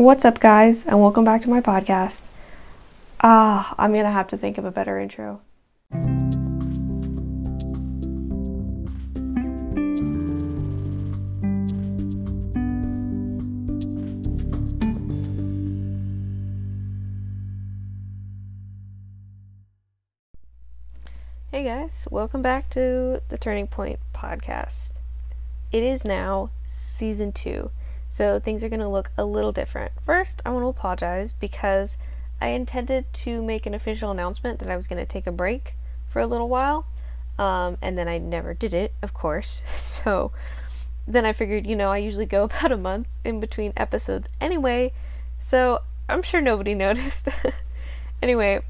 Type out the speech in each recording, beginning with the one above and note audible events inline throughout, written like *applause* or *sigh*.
What's up, guys, and welcome back to my podcast. Ah, I'm gonna have to think of a better intro. Hey guys, welcome back to the Turning Point podcast. It is now season two, so things are going to look a little different. First, I want to apologize because I intended to make an official announcement that I was going to take a break for a little while, um, and then I never did it, of course. *laughs* So then I figured, you know, I usually go *laughs* about a month in between episodes anyway, so I'm sure nobody *laughs* noticed. anyway,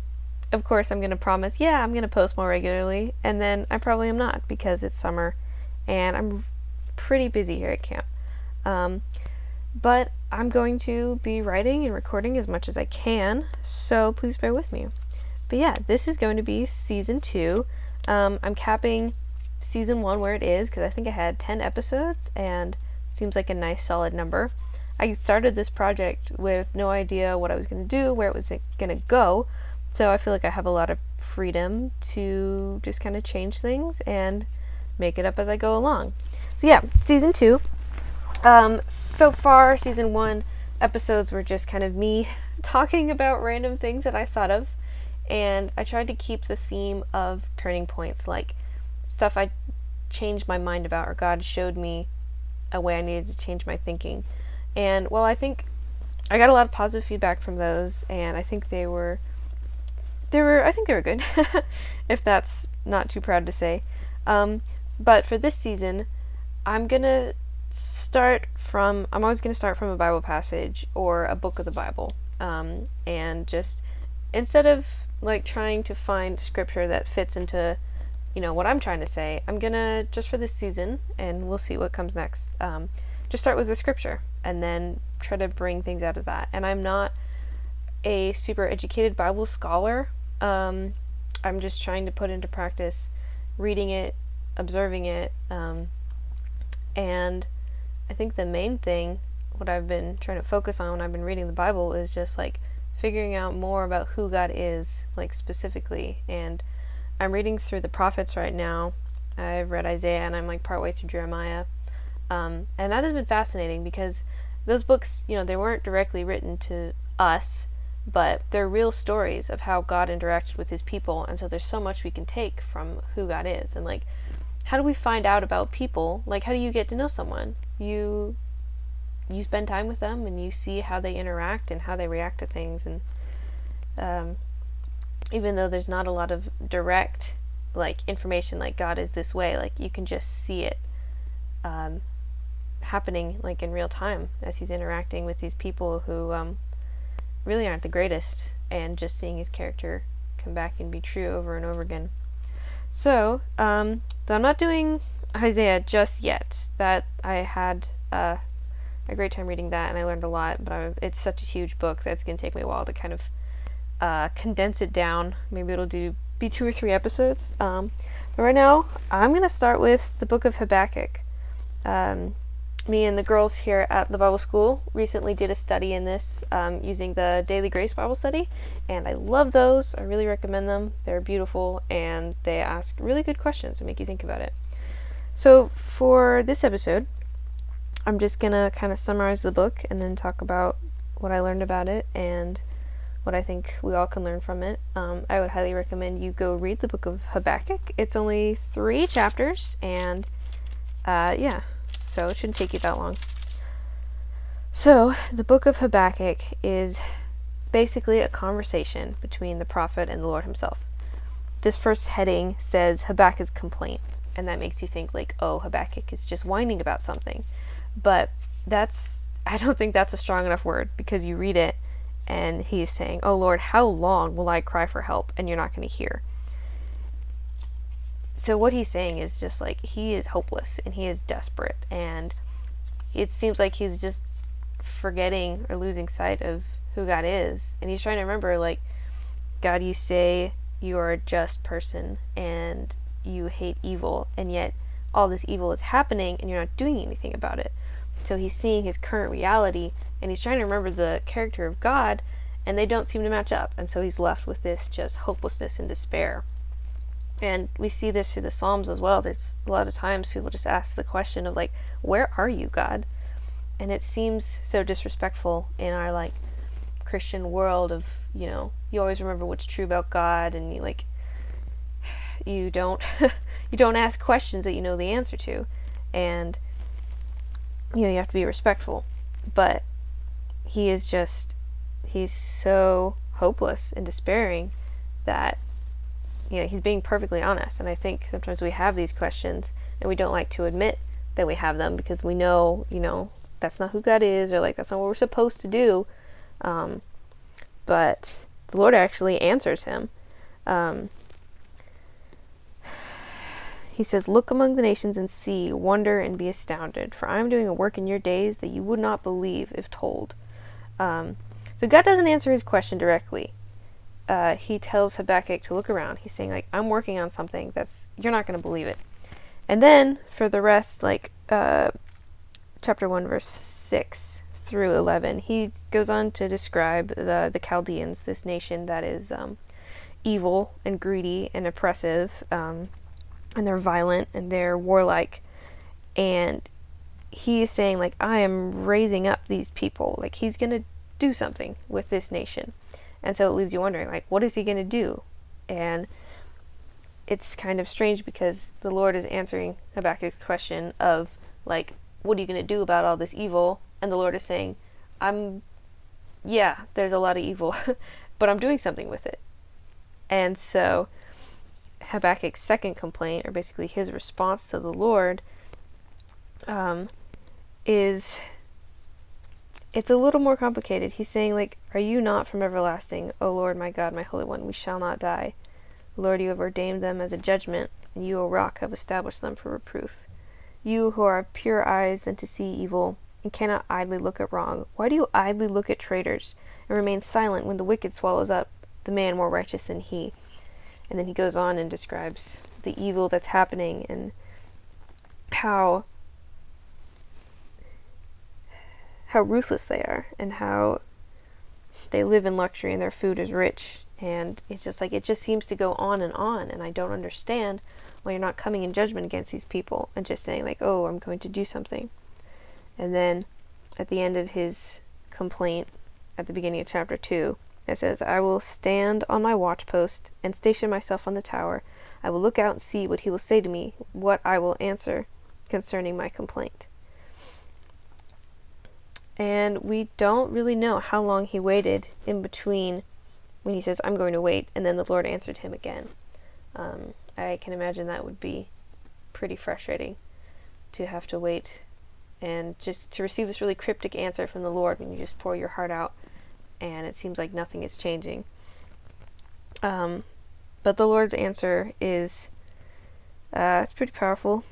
of course, I'm going to promise, yeah, I'm going to post more regularly, and then I probably am not because it's summer and I'm pretty busy here at camp. Um, but I'm going to be writing and recording as much as I can, so please bear with me. But yeah, this is going to be season two. Um, I'm capping season one where it is because I think I had 10 episodes and seems like a nice solid number. I started this project with no idea what I was going to do, where it was going to go, so I feel like I have a lot of freedom to just kind of change things and make it up as I go along. So yeah, season two. Um, so far, season one episodes were just kind of me *laughs* talking about random things that I thought of, and I tried to keep the theme of turning points, like stuff I changed my mind about, or God showed me a way I needed to change my thinking. And well, I think I got a lot of positive feedback from those, and I think they were they were I think they were good, *laughs* if that's not too proud to say. Um, but for this season, I'm gonna start from I'm always gonna start from a Bible passage or a book of the Bible, um, and just instead of like trying to find scripture that fits into you know what I'm trying to say, I'm gonna just for this season, and we'll see what comes next. Um, just start with the scripture and then try to bring things out of that. And I'm not a super educated Bible scholar um, I'm just trying to put into practice reading it, observing it, um, and I think the main thing, what I've been trying to focus on when I've been reading the Bible, is just like figuring out more about who God is, like specifically. And I'm reading through the prophets right now. I've read Isaiah and I'm like partway through Jeremiah. Um, and that has been fascinating because those books, you know, they weren't directly written to us, but they're real stories of how God interacted with his people and so there's so much we can take from who God is and like how do we find out about people? Like how do you get to know someone? You you spend time with them and you see how they interact and how they react to things. And um, even though there's not a lot of direct like information like God is this way like you can just see it um, happening like in real time as he's interacting with these people who um, really aren't the greatest, and just seeing his character come back and be true over and over again. So, um, I'm not doing Isaiah just yet. That I had uh, a great time reading that, and I learned a lot. But I, it's such a huge book that it's gonna take me a while to kind of uh, condense it down. Maybe it'll do be two or three episodes. Um, but right now, I'm gonna start with the book of Habakkuk. Um, me and the girls here at the Bible School recently did a study in this um, using the Daily Grace Bible Study, and I love those. I really recommend them. They're beautiful and they ask really good questions and make you think about it. So, for this episode, I'm just gonna kind of summarize the book and then talk about what I learned about it and what I think we all can learn from it. Um, I would highly recommend you go read the book of Habakkuk. It's only three chapters, and uh, yeah so it shouldn't take you that long. So, the book of Habakkuk is basically a conversation between the prophet and the Lord himself. This first heading says Habakkuk's complaint, and that makes you think, like, oh, Habakkuk is just whining about something. But that's, I don't think that's a strong enough word because you read it and he's saying, oh Lord, how long will I cry for help and you're not going to hear? So what he's saying is just like he is hopeless and he is desperate and it seems like he's just forgetting or losing sight of who God is and he's trying to remember like God you say you are a just person and you hate evil and yet all this evil is happening and you're not doing anything about it So he's seeing his current reality and he's trying to remember the character of God and they don't seem to match up. And so he's left with this just hopelessness and despair. And we see this through the Psalms as well. There's a lot of times people just ask the question of like, where are you, God? And it seems so disrespectful in our like Christian world of, you know, you always remember what's true about God and you like *sighs* you don't *laughs* you don't ask questions that you know the answer to. And you know, you have to be respectful. But he is just he's so hopeless and despairing that you know, he's being perfectly honest. And I think sometimes we have these questions and we don't like to admit that we have them because we know, you know, that's not who God is or like that's not what we're supposed to do. Um, but the Lord actually answers him. Um, he says, Look among the nations and see, wonder and be astounded, for I am doing a work in your days that you would not believe if told. Um, so God doesn't answer his question directly uh, he tells Habakkuk to look around. He's saying, like, I'm working on something that's, you're not going to believe it. And then for the rest, like, uh, chapter 1, verse 6 through 11, he goes on to describe the, the Chaldeans, this nation that is um, evil and greedy and oppressive, um, and they're violent and they're warlike. And he is saying, like, I am raising up these people. Like, he's going to do something with this nation. And so it leaves you wondering, like, what is he going to do? And it's kind of strange because the Lord is answering Habakkuk's question of, like, what are you going to do about all this evil? And the Lord is saying, I'm, yeah, there's a lot of evil, *laughs* but I'm doing something with it. And so Habakkuk's second complaint, or basically his response to the Lord, um, is it's a little more complicated. He's saying, like, Are you not from everlasting, O Lord my God, my Holy One? We shall not die. Lord, you have ordained them as a judgment, and you, O rock, have established them for reproof. You who are of pure eyes than to see evil, and cannot idly look at wrong, why do you idly look at traitors, and remain silent when the wicked swallows up the man more righteous than he? And then he goes on and describes the evil that's happening and how how ruthless they are and how they live in luxury and their food is rich. And it's just like it just seems to go on and on. And I don't understand why you're not coming in judgment against these people and just saying like oh I'm going to do something. And then at the end of his complaint at the beginning of chapter 2 it says I will stand on my watch post and station myself on the tower. I will look out and see what he will say to me what I will answer concerning my complaint and we don't really know how long he waited in between when he says, I'm going to wait, and then the Lord answered him again. Um, I can imagine that would be pretty frustrating to have to wait and just to receive this really cryptic answer from the Lord when you just pour your heart out and it seems like nothing is changing. Um, but the Lord's answer is uh, it's pretty powerful.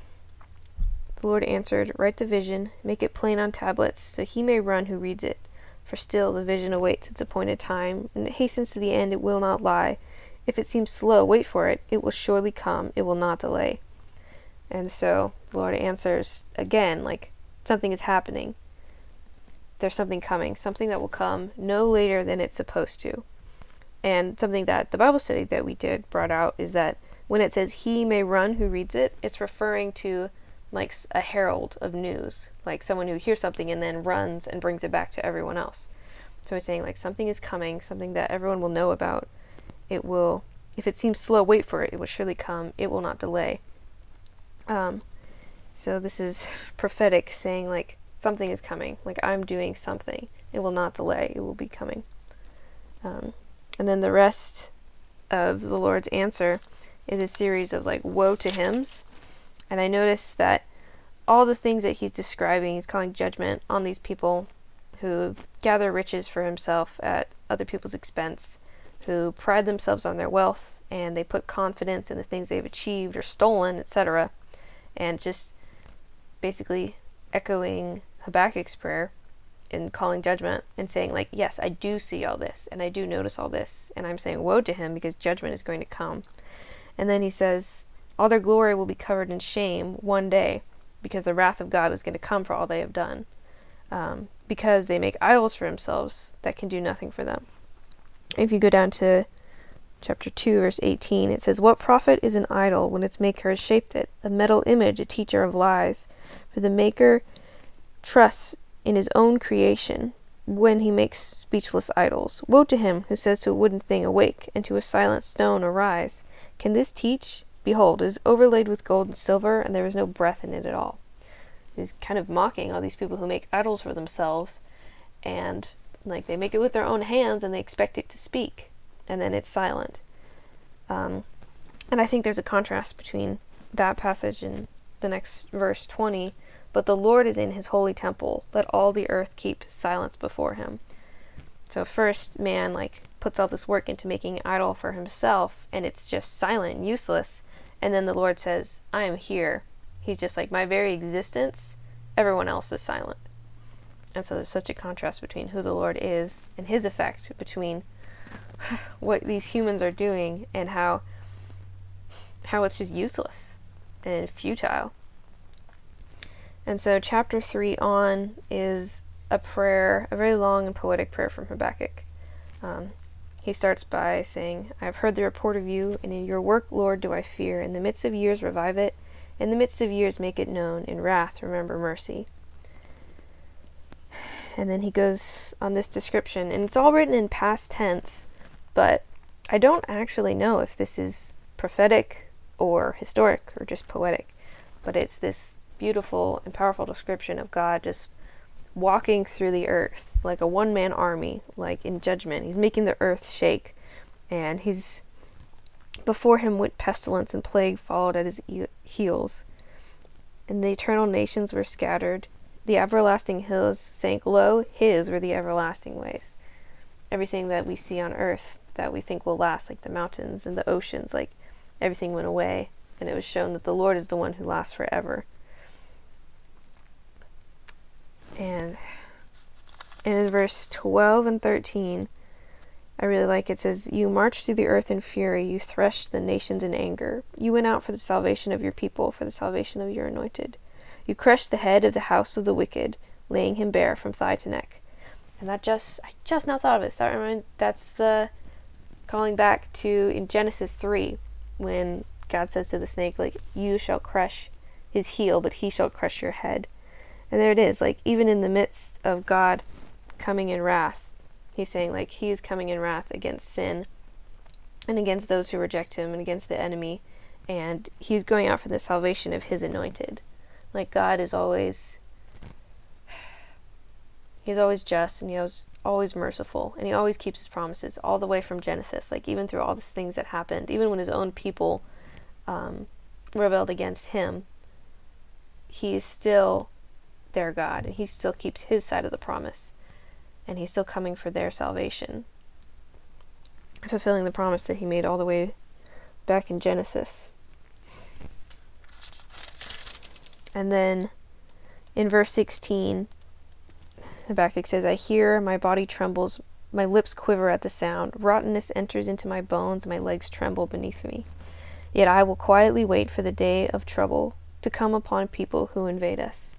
The Lord answered, Write the vision, make it plain on tablets, so he may run who reads it. For still the vision awaits its appointed time, and it hastens to the end, it will not lie. If it seems slow, wait for it, it will surely come, it will not delay. And so the Lord answers again, like something is happening. There's something coming, something that will come no later than it's supposed to. And something that the Bible study that we did brought out is that when it says he may run who reads it, it's referring to like a herald of news, like someone who hears something and then runs and brings it back to everyone else. So he's saying like something is coming, something that everyone will know about. It will, if it seems slow, wait for it. It will surely come. It will not delay. Um, so this is *laughs* prophetic, saying like something is coming. Like I'm doing something. It will not delay. It will be coming. Um, and then the rest of the Lord's answer is a series of like woe to hymns and I notice that all the things that he's describing, he's calling judgment on these people who gather riches for himself at other people's expense, who pride themselves on their wealth, and they put confidence in the things they've achieved or stolen, etc. And just basically echoing Habakkuk's prayer in calling judgment and saying, like, yes, I do see all this, and I do notice all this, and I'm saying woe to him because judgment is going to come. And then he says, all their glory will be covered in shame one day, because the wrath of God is going to come for all they have done. um, because they make idols for themselves that can do nothing for them. If you go down to chapter 2, verse 18, it says, What profit is an idol when its maker has shaped it? A metal image, a teacher of lies. For the maker trusts in his own creation when he makes speechless idols. Woe to him who says to a wooden thing, Awake, and to a silent stone, Arise. Can this teach? Behold, it is overlaid with gold and silver, and there is no breath in it at all. He's kind of mocking all these people who make idols for themselves, and like they make it with their own hands, and they expect it to speak, and then it's silent. Um, and I think there's a contrast between that passage and the next verse 20. But the Lord is in his holy temple. Let all the earth keep silence before him. So first man like puts all this work into making an idol for himself and it's just silent useless. And then the Lord says, I am here. He's just like, my very existence, everyone else is silent. And so there's such a contrast between who the Lord is and his effect between *sighs* what these humans are doing and how how it's just useless and futile. And so chapter 3 on is a prayer, a very long and poetic prayer from Habakkuk. Um, he starts by saying, I have heard the report of you, and in your work, Lord, do I fear. In the midst of years, revive it. In the midst of years, make it known. In wrath, remember mercy. And then he goes on this description, and it's all written in past tense, but I don't actually know if this is prophetic or historic or just poetic. But it's this beautiful and powerful description of God just walking through the earth like a one man army, like in judgment. He's making the earth shake, and he's before him went pestilence and plague followed at his e- heels. And the eternal nations were scattered. The everlasting hills sank low. His were the everlasting ways. Everything that we see on earth that we think will last, like the mountains and the oceans, like everything went away. And it was shown that the Lord is the one who lasts forever. And in verse 12 and 13, I really like it says, You marched through the earth in fury, you threshed the nations in anger. You went out for the salvation of your people, for the salvation of your anointed. You crushed the head of the house of the wicked, laying him bare from thigh to neck. And that just, I just now thought of it. That remind, that's the calling back to in Genesis 3, when God says to the snake, like, You shall crush his heel, but he shall crush your head. And there it is, like, even in the midst of God coming in wrath, he's saying, like, he is coming in wrath against sin and against those who reject him and against the enemy. And he's going out for the salvation of his anointed. Like, God is always. He's always just and he he's always merciful and he always keeps his promises all the way from Genesis. Like, even through all these things that happened, even when his own people um, rebelled against him, he is still their God, and He still keeps His side of the promise, and He's still coming for their salvation, fulfilling the promise that He made all the way back in Genesis. And then in verse 16, Habakkuk says, I hear, my body trembles, my lips quiver at the sound. Rottenness enters into my bones, my legs tremble beneath me. Yet I will quietly wait for the day of trouble to come upon people who invade us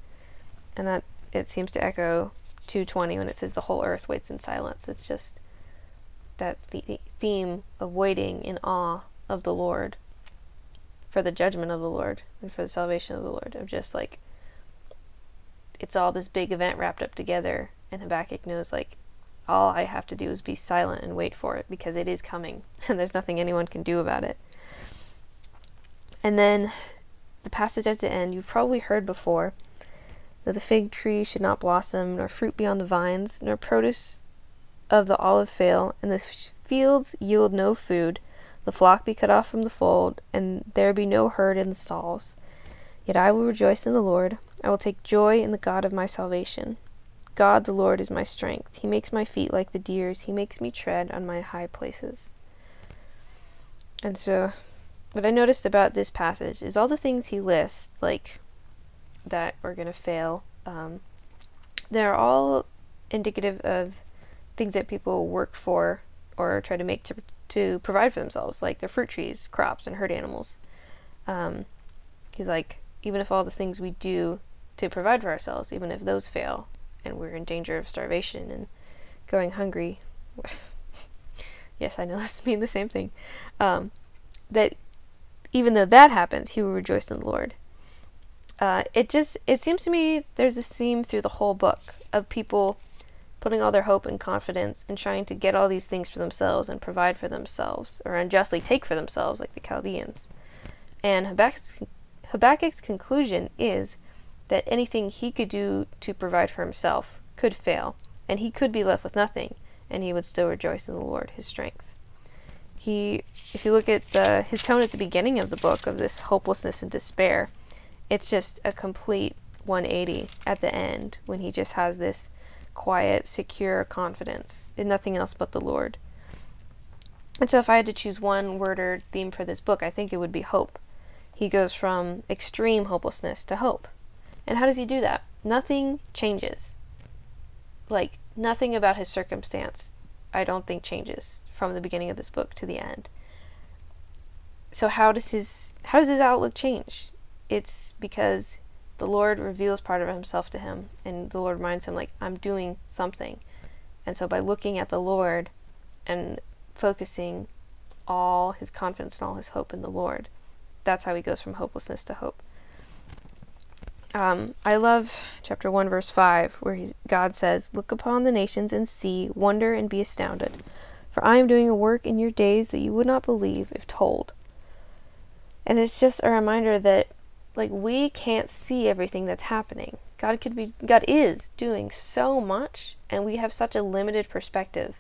and that it seems to echo 220 when it says the whole earth waits in silence. It's just that the theme of waiting in awe of the Lord for the judgment of the Lord and for the salvation of the Lord. Of just like it's all this big event wrapped up together, and Habakkuk knows like all I have to do is be silent and wait for it because it is coming, *laughs* and there's nothing anyone can do about it. And then the passage at the end you've probably heard before that the fig tree should not blossom, nor fruit be on the vines, nor produce of the olive fail, and the fields yield no food, the flock be cut off from the fold, and there be no herd in the stalls. Yet I will rejoice in the Lord, I will take joy in the God of my salvation. God the Lord is my strength. He makes my feet like the deer's, He makes me tread on my high places. And so, what I noticed about this passage is all the things he lists, like that are going to fail. Um, they're all indicative of things that people work for or try to make to, to provide for themselves, like their fruit trees, crops, and herd animals. Um, he's like, even if all the things we do to provide for ourselves, even if those fail, and we're in danger of starvation and going hungry. *laughs* yes, I know *laughs* this means the same thing. Um, that even though that happens, he will rejoice in the Lord. Uh, it just it seems to me there's this theme through the whole book of people putting all their hope and confidence in trying to get all these things for themselves and provide for themselves or unjustly take for themselves like the Chaldeans. And Habakkuk's, Habakkuk's conclusion is that anything he could do to provide for himself could fail, and he could be left with nothing, and he would still rejoice in the Lord, his strength. He, if you look at the, his tone at the beginning of the book of this hopelessness and despair, it's just a complete 180 at the end when he just has this quiet, secure confidence in nothing else but the Lord. And so, if I had to choose one word or theme for this book, I think it would be hope. He goes from extreme hopelessness to hope. And how does he do that? Nothing changes. Like, nothing about his circumstance, I don't think, changes from the beginning of this book to the end. So how does his how does his outlook change? It's because the Lord reveals part of himself to him and the Lord reminds him like I'm doing something. And so by looking at the Lord and focusing all his confidence and all his hope in the Lord, that's how he goes from hopelessness to hope. Um, I love chapter 1, verse 5, where God says, Look upon the nations and see, wonder and be astounded. For I am doing a work in your days that you would not believe if told. And it's just a reminder that, like, we can't see everything that's happening. God could be, God is doing so much, and we have such a limited perspective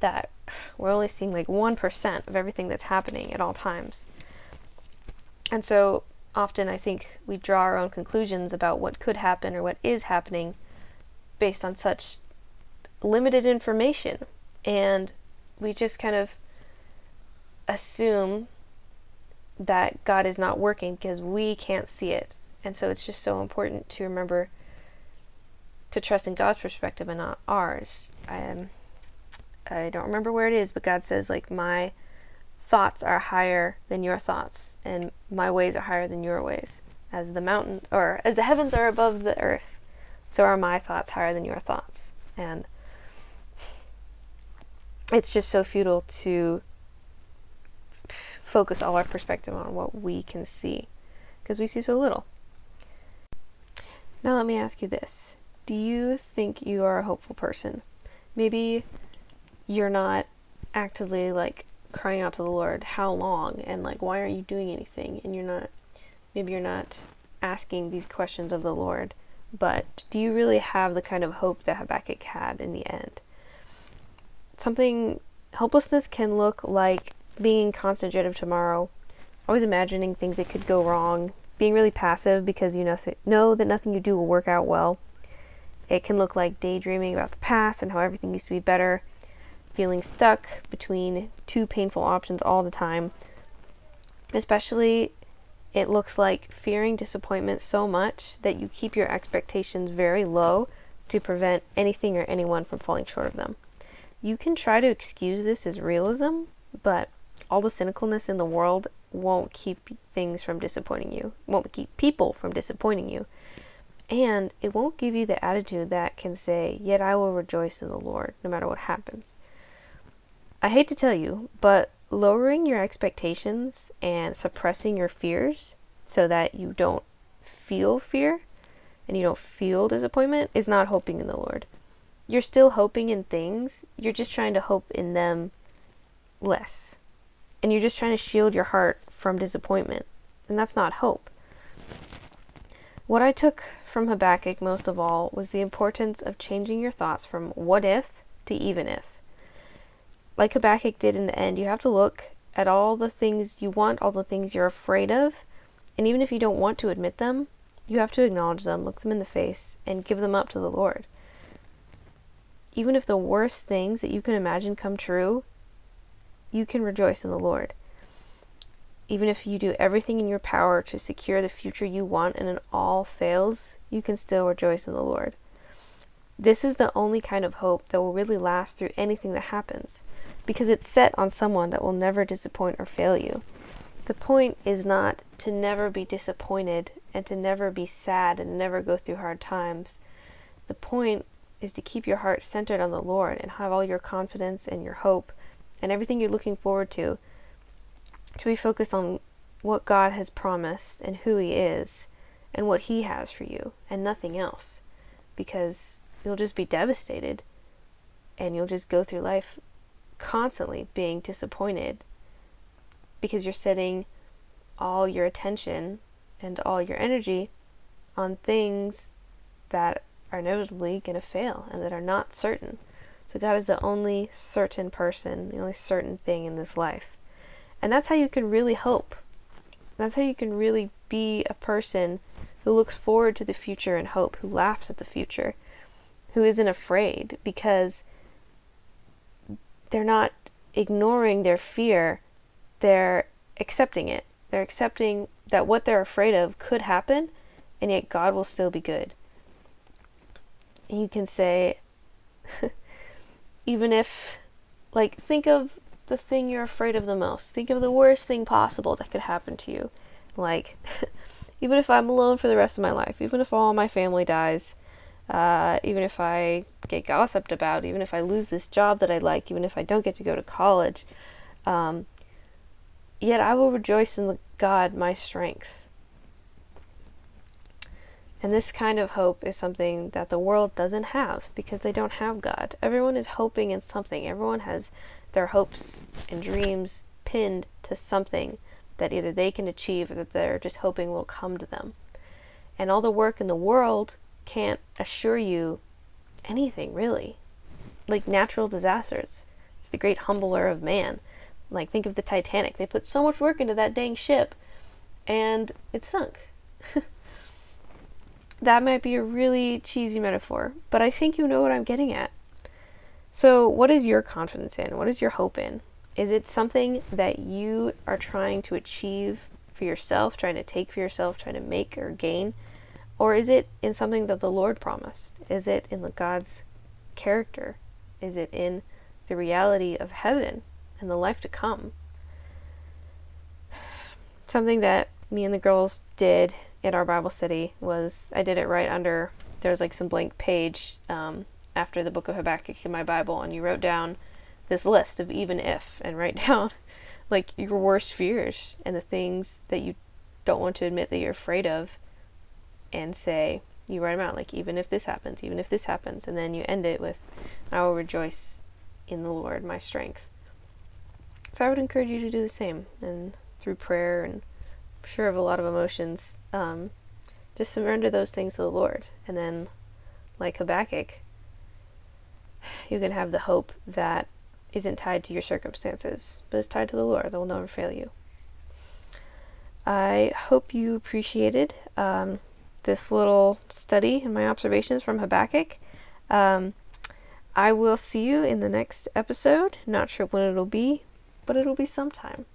that we're only seeing like 1% of everything that's happening at all times. And so often I think we draw our own conclusions about what could happen or what is happening based on such limited information. And we just kind of assume that God is not working because we can't see it. And so it's just so important to remember to trust in God's perspective and not ours. I am I don't remember where it is, but God says like my thoughts are higher than your thoughts, and my ways are higher than your ways. As the mountain, or as the heavens are above the earth, so are my thoughts higher than your thoughts. And it's just so futile to focus all our perspective on what we can see, because we see so little. Now, let me ask you this Do you think you are a hopeful person? Maybe you're not actively like crying out to the Lord, how long? And like, why aren't you doing anything? And you're not, maybe you're not asking these questions of the Lord, but do you really have the kind of hope that Habakkuk had in the end? Something, hopelessness can look like being in constant dread of tomorrow, always imagining things that could go wrong, being really passive because you know, know that nothing you do will work out well. It can look like daydreaming about the past and how everything used to be better feeling stuck between two painful options all the time. Especially, it looks like fearing disappointment so much that you keep your expectations very low to prevent anything or anyone from falling short of them. You can try to excuse this as realism, but all the cynicalness in the world won't keep things from disappointing you, won't keep people from disappointing you. And it won't give you the attitude that can say, Yet I will rejoice in the Lord, no matter what happens. I hate to tell you, but lowering your expectations and suppressing your fears so that you don't feel fear and you don't feel disappointment is not hoping in the Lord. You're still hoping in things, you're just trying to hope in them less. And you're just trying to shield your heart from disappointment. And that's not hope. What I took from Habakkuk most of all was the importance of changing your thoughts from what if to even if like Habakkuk did in the end, you have to look at all the things you want, all the things you're afraid of, and even if you don't want to admit them, you have to acknowledge them, look them in the face, and give them up to the Lord. Even if the worst things that you can imagine come true, you can rejoice in the Lord. Even if you do everything in your power to secure the future you want and it all fails, you can still rejoice in the Lord. This is the only kind of hope that will really last through anything that happens because it's set on someone that will never disappoint or fail you. The point is not to never be disappointed and to never be sad and never go through hard times. The point is to keep your heart centered on the Lord and have all your confidence and your hope and everything you're looking forward to to be focused on what God has promised and who He is and what He has for you and nothing else. Because you'll just be devastated and you'll just go through life constantly being disappointed because you're setting all your attention and all your energy on things that are inevitably going to fail and that are not certain. So, God is the only certain person, the only certain thing in this life. And that's how you can really hope. That's how you can really be a person who looks forward to the future and hope, who laughs at the future, who isn't afraid because they're not ignoring their fear, they're accepting it. They're accepting that what they're afraid of could happen, and yet God will still be good. And you can say, *laughs* even if, like, think of the thing you're afraid of the most. Think of the worst thing possible that could happen to you. Like, *laughs* even if I'm alone for the rest of my life, even if all my family dies, uh, even if I get gossiped about, even if I lose this job that I like, even if I don't get to go to college, um, yet I will rejoice in the God, my strength. And this kind of hope is something that the world doesn't have because they don't have God. Everyone is hoping in something. Everyone has their hopes and dreams pinned to something that either they can achieve or that they're just hoping will come to them. And all the work in the world can't assure you anything, really. Like natural disasters. It's the great humbler of man. Like, think of the Titanic. They put so much work into that dang ship, and it sunk. *laughs* that might be a really cheesy metaphor, but I think you know what I'm getting at. So, what is your confidence in? What is your hope in? Is it something that you are trying to achieve for yourself, trying to take for yourself, trying to make or gain? Or is it in something that the Lord promised? Is it in the God's character? Is it in the reality of heaven and the life to come? *sighs* Something that me and the girls did in our Bible study was I did it right under there was like some blank page um, after the book of Habakkuk in my Bible, and you wrote down this list of even if and write *laughs* down like your worst fears and the things that you don't want to admit that you're afraid of and say you write them out like even if this happens even if this happens and then you end it with i will rejoice in the lord my strength. So i would encourage you to do the same and through prayer and sure of a lot of emotions um, just surrender those things to the lord and then like habakkuk you can have the hope that isn't tied to your circumstances, but is tied to the Lord that will never fail you. I hope you appreciated um, this little study and my observations from Habakkuk. Um, I will see you in the next episode. Not sure when it'll be, but it'll be sometime.